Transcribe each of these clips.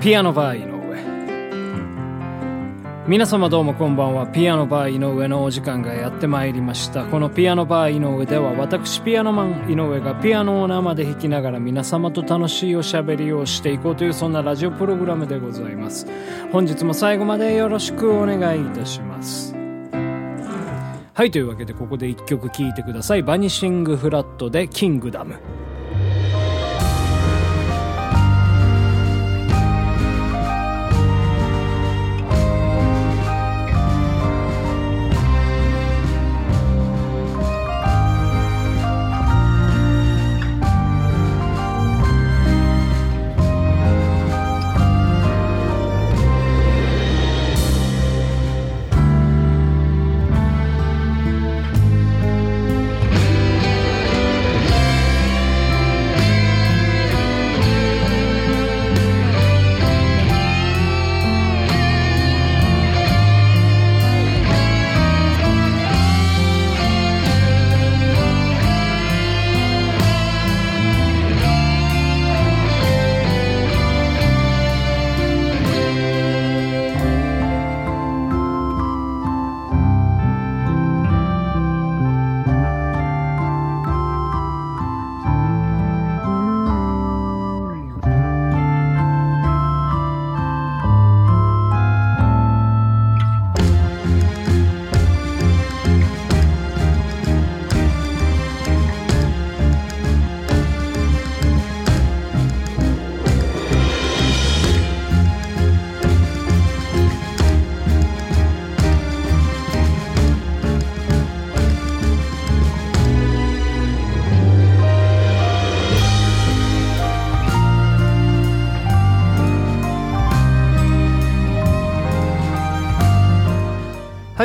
ピアノバー井上。皆様どうもこんばんは。ピアノバー井上のお時間がやってまいりました。このピアノバー井上では私ピアノマン井上がピアノを生で弾きながら皆様と楽しいおしゃべりをしていこうというそんなラジオプログラムでございます。本日も最後までよろしくお願いいたします。はいというわけでここで1曲聴いてください「バニシング・フラット」で「キングダム」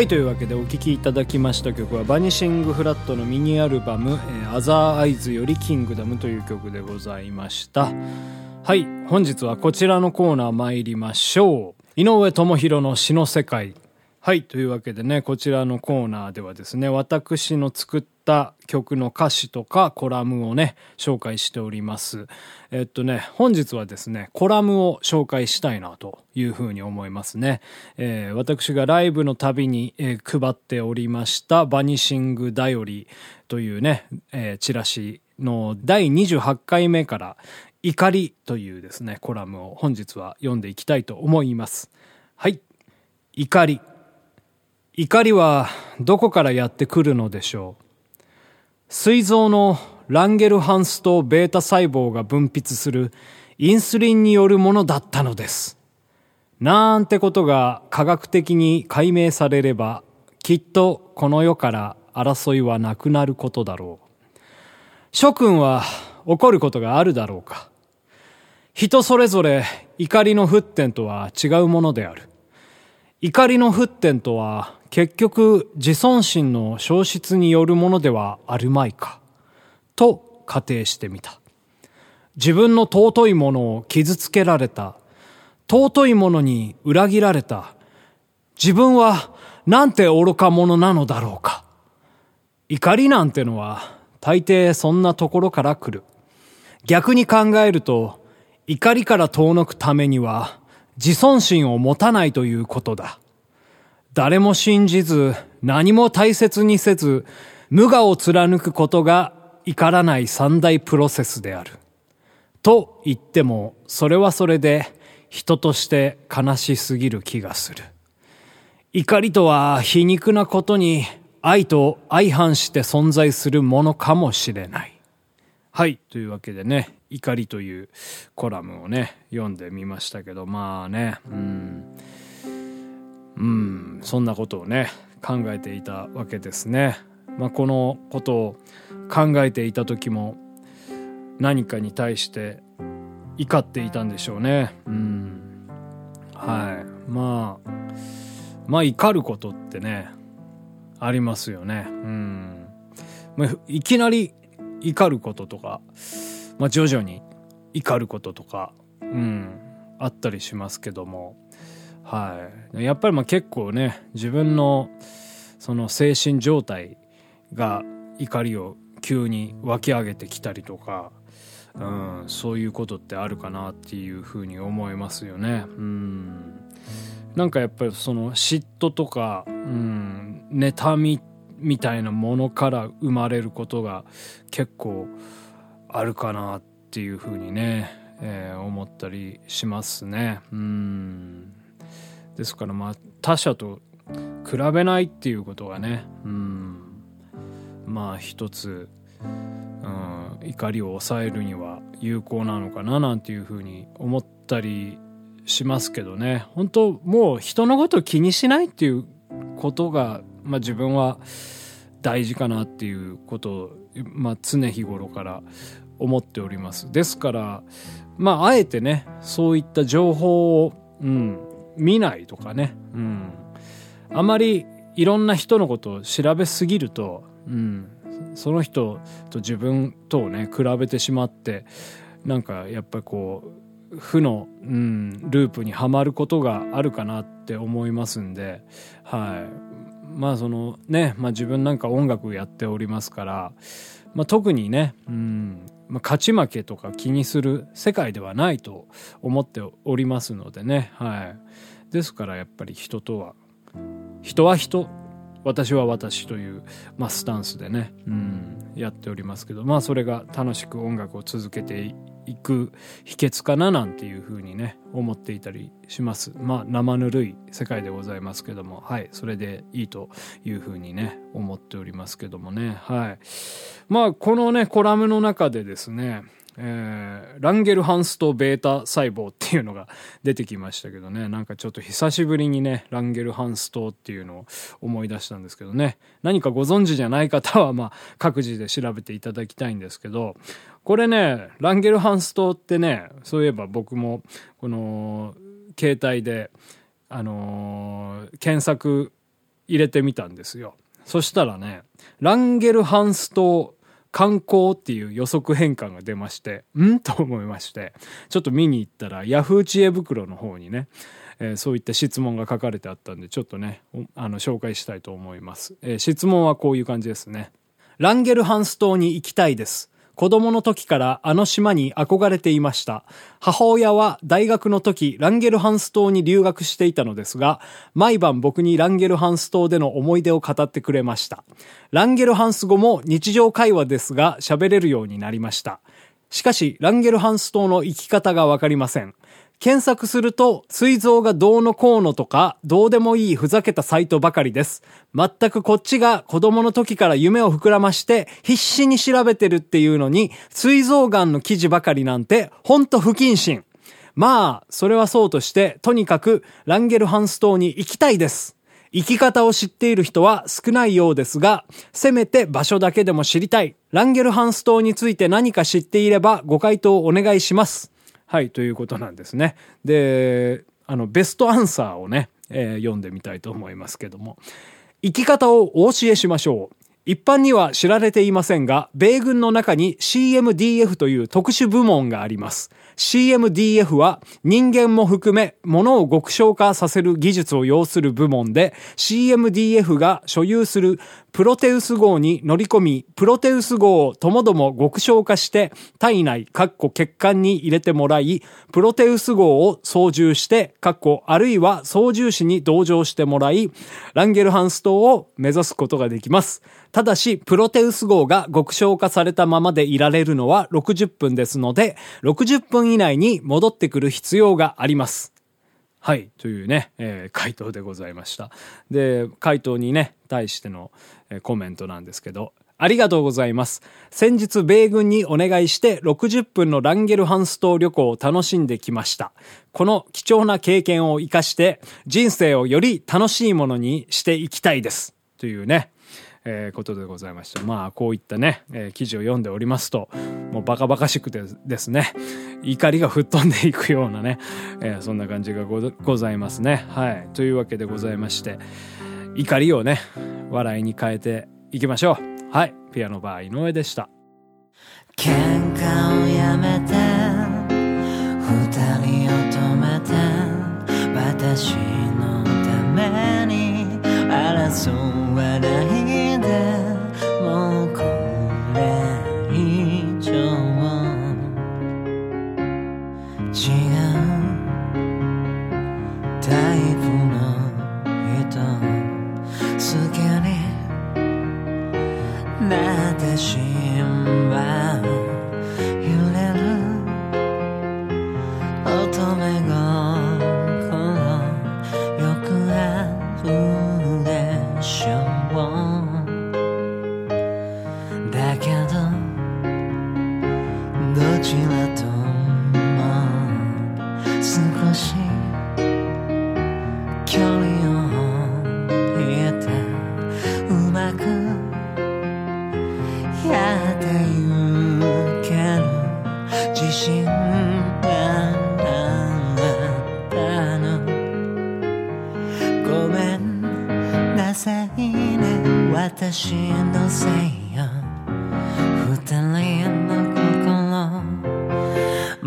はいというわけでお聴きいただきました曲はバニシングフラットのミニアルバム「アザーアイズよりキングダム」という曲でございました。はい本日はこちらのコーナー参りましょう。井上智弘の詩の世界。はいというわけでねこちらのコーナーではですね私の作った曲の歌詞とかコラムをね紹介しております。えっとね本日はですねコラムを紹介したいなというふうに思いますね、えー、私がライブのたびに、えー、配っておりましたバニシングダイオリーというね、えー、チラシの第28回目から怒りというですねコラムを本日は読んでいきたいと思います。はい怒り。怒りはどこからやってくるのでしょう？膵臓のランゲルハンスとベータ細胞が分泌するインスリンによるものだったのです。なんてことが科学的に解明されれば、きっとこの世から争いはなくなることだろう。諸君は怒ることがあるだろうか？人それぞれ怒りの沸点とは違うものである。怒りの沸点とは結局自尊心の消失によるものではあるまいか、と仮定してみた。自分の尊いものを傷つけられた。尊いものに裏切られた。自分はなんて愚か者なのだろうか。怒りなんてのは大抵そんなところから来る。逆に考えると、怒りから遠のくためには自尊心を持たないということだ。誰も信じず、何も大切にせず、無我を貫くことが怒らない三大プロセスである。と言っても、それはそれで人として悲しすぎる気がする。怒りとは皮肉なことに愛と相反して存在するものかもしれない。はい。というわけでね、怒りというコラムをね、読んでみましたけど、まあね、うん。うんそんなことをね考えていたわけですね。まあ、このことを考えていた時も何かに対して怒っていたんでしょうね。うん、はいまあまあ怒ることってねありますよね。うんまあ、いきなり怒ることとか、まあ、徐々に怒ることとか、うん、あったりしますけどもはい、やっぱりまあ結構ね自分のその精神状態が怒りを急に湧き上げてきたりとかうん、そういうことってあるかなっていうふうに思いますよね。うんなんかやっぱりその嫉妬とか、うん、妬みみたいなものから生まれることが結構あるかなっていうふうにね、えー、思ったりしますね。うんですからまあ他者と比べないっていうことがね、うん、まあ一つ、うん、怒りを抑えるには有効なのかななんていうふうに思ったりしますけどね。本当もう人のこと気にしないっていうことが、まあ、自分は大事かなっていうことを、まあ、常日頃から思っております。ですからまああえてねそういった情報を、うん、見ないとかね、うん、あまりいろんな人のことを調べすぎると、うん、その人と自分とをね比べてしまってなんかやっぱりこう負の、うん、ループにはまることがあるかなって思いますんではい。まあそのね、まあ、自分なんか音楽やっておりますから、まあ、特にね、うんまあ、勝ち負けとか気にする世界ではないと思っておりますのでね。はい。ですからやっぱり人とは人は人。私は私という、まあ、スタンスでね、うん、やっておりますけどまあそれが楽しく音楽を続けていく秘訣かななんていうふうにね思っていたりします。まあ生ぬるい世界でございますけどもはいそれでいいというふうにね思っておりますけどもねはい。まあこのねコラムの中でですねえー、ランゲルハンストベータ細胞っていうのが出てきましたけどね。なんかちょっと久しぶりにねランゲルハンストっていうのを思い出したんですけどね。何かご存知じゃない方はまあ各自で調べていただきたいんですけど。これねランゲルハンストってねそういえば僕もこの携帯であのー、検索入れてみたんですよ。そしたらねランゲルハンスト観光っていう予測変換が出まして、ん？と思いまして、ちょっと見に行ったら、ヤフー知恵袋の方にね、えー、そういった質問が書かれてあったんで、ちょっとね、あの、紹介したいと思います。えー、質問はこういう感じですね。ランゲルハンス島に行きたいです。子供の時からあの島に憧れていました。母親は大学の時、ランゲルハンス島に留学していたのですが、毎晩僕にランゲルハンス島での思い出を語ってくれました。ランゲルハンス語も日常会話ですが喋れるようになりました。しかし、ランゲルハンス島の生き方がわかりません。検索すると、膵臓がどうのこうのとか、どうでもいいふざけたサイトばかりです。全くこっちが子供の時から夢を膨らまして、必死に調べてるっていうのに、膵臓がんの記事ばかりなんて、ほんと不謹慎。まあ、それはそうとして、とにかく、ランゲルハンス島に行きたいです。生き方を知っている人は少ないようですが、せめて場所だけでも知りたい。ランゲルハンス島について何か知っていればご回答お願いします。はい、ということなんですね。で、あの、ベストアンサーをね、えー、読んでみたいと思いますけども。生き方をお教えしましょう。一般には知られていませんが、米軍の中に CMDF という特殊部門があります。CMDF は人間も含め物を極小化させる技術を要する部門で CMDF が所有するプロテウス号に乗り込み、プロテウス号をともども極小化して体内、かっこ血管に入れてもらい、プロテウス号を操縦して、かっこあるいは操縦士に同乗してもらい、ランゲルハンス島を目指すことができます。ただし、プロテウス号が極小化されたままでいられるのは60分ですので、60分以内に戻ってくる必要があります。はい、というね、えー、回答でございました。で、回答にね、対しての、えー、コメントなんですけど、ありがとうございます。先日米軍にお願いして60分のランゲルハンス島旅行を楽しんできました。この貴重な経験を活かして人生をより楽しいものにしていきたいです。というね、えー、ことでございました。まあ、こういったね、えー、記事を読んでおりますと、もうバカバカしくてですね、怒りが吹っ飛んでいくようなね、えー、そんな感じがございますね。はい。というわけでございまして、怒りをね、笑いに変えていきましょう。はい。ピアノバー井上でした。喧嘩をやめて、二人を止めて、私のために争わない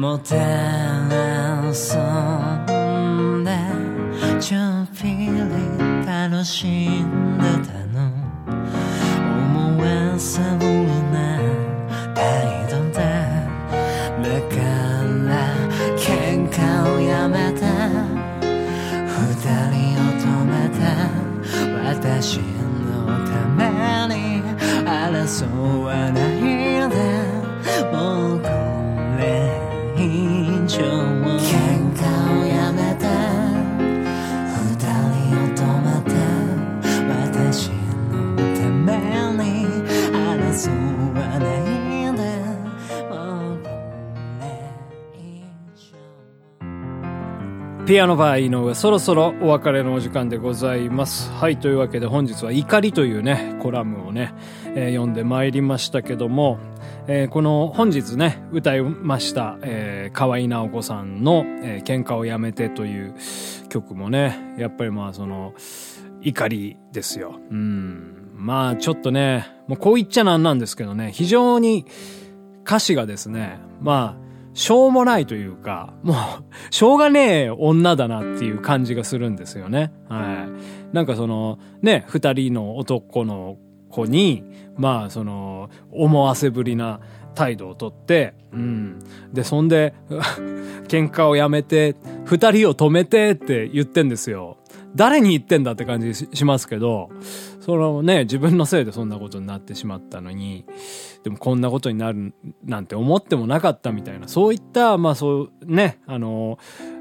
もてなそうでちょっぴり楽しんでたの。思わせぶりな態度でだから喧嘩をやめて二人を止めて私のために争わない。ピアノバー井上そろそろお別れのお時間でございますはいというわけで本日は「怒り」というねコラムをねえー、読んでまいりましたけども、えー、この本日ね、歌いました、えー、河合直子さんの、えー、喧嘩をやめてという曲もね、やっぱりまあその、怒りですよ。うん。まあちょっとね、もうこう言っちゃなんなんですけどね、非常に歌詞がですね、まあ、しょうもないというか、もう、しょうがねえ女だなっていう感じがするんですよね。はい。なんかその、ね、二人の男の子に、まあ、その、思わせぶりな態度をとって、うん。で、そんで、喧嘩をやめて、二人を止めてって言ってんですよ。誰に言ってんだって感じしますけど、そのね、自分のせいでそんなことになってしまったのに、でもこんなことになるなんて思ってもなかったみたいな、そういった、まあそうね、あの、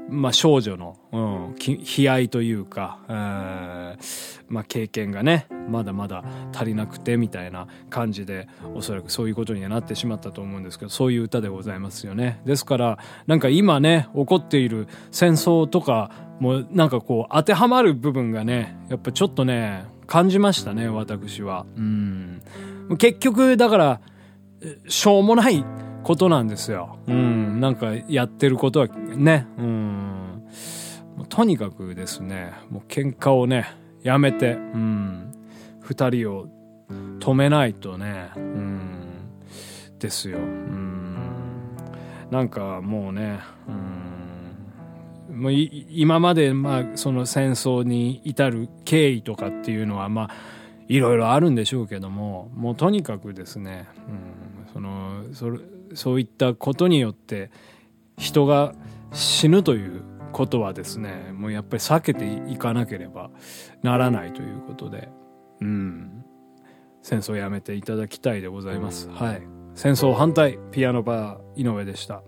まあ少女の、うん、悲哀というか、えー、まあ経験がね、まだまだ足りなくてみたいな感じで、おそらくそういうことにはなってしまったと思うんですけど、そういう歌でございますよね。ですから、なんか今ね、起こっている戦争とか、もうなんかこう当てはまる部分がね、やっぱちょっとね、感じましたね、私は。うん。結局、だから、しょうもないことなんですよ。うん。なんかやってることはね、うん。とにかくですね、もう喧嘩をね、やめて、うん。二人を止めないとね、うん。ですよ。うん。なんかもうね、うん。もう今まで、まあ、その戦争に至る経緯とかっていうのは、まあ、いろいろあるんでしょうけども、もうとにかくですね、うん、その、それ、そういったことによって人が死ぬということはですねもうやっぱり避けていかなければならないということでうん。戦争をやめていただきたいでございます。はい。戦争反対ピアノバー井上でした。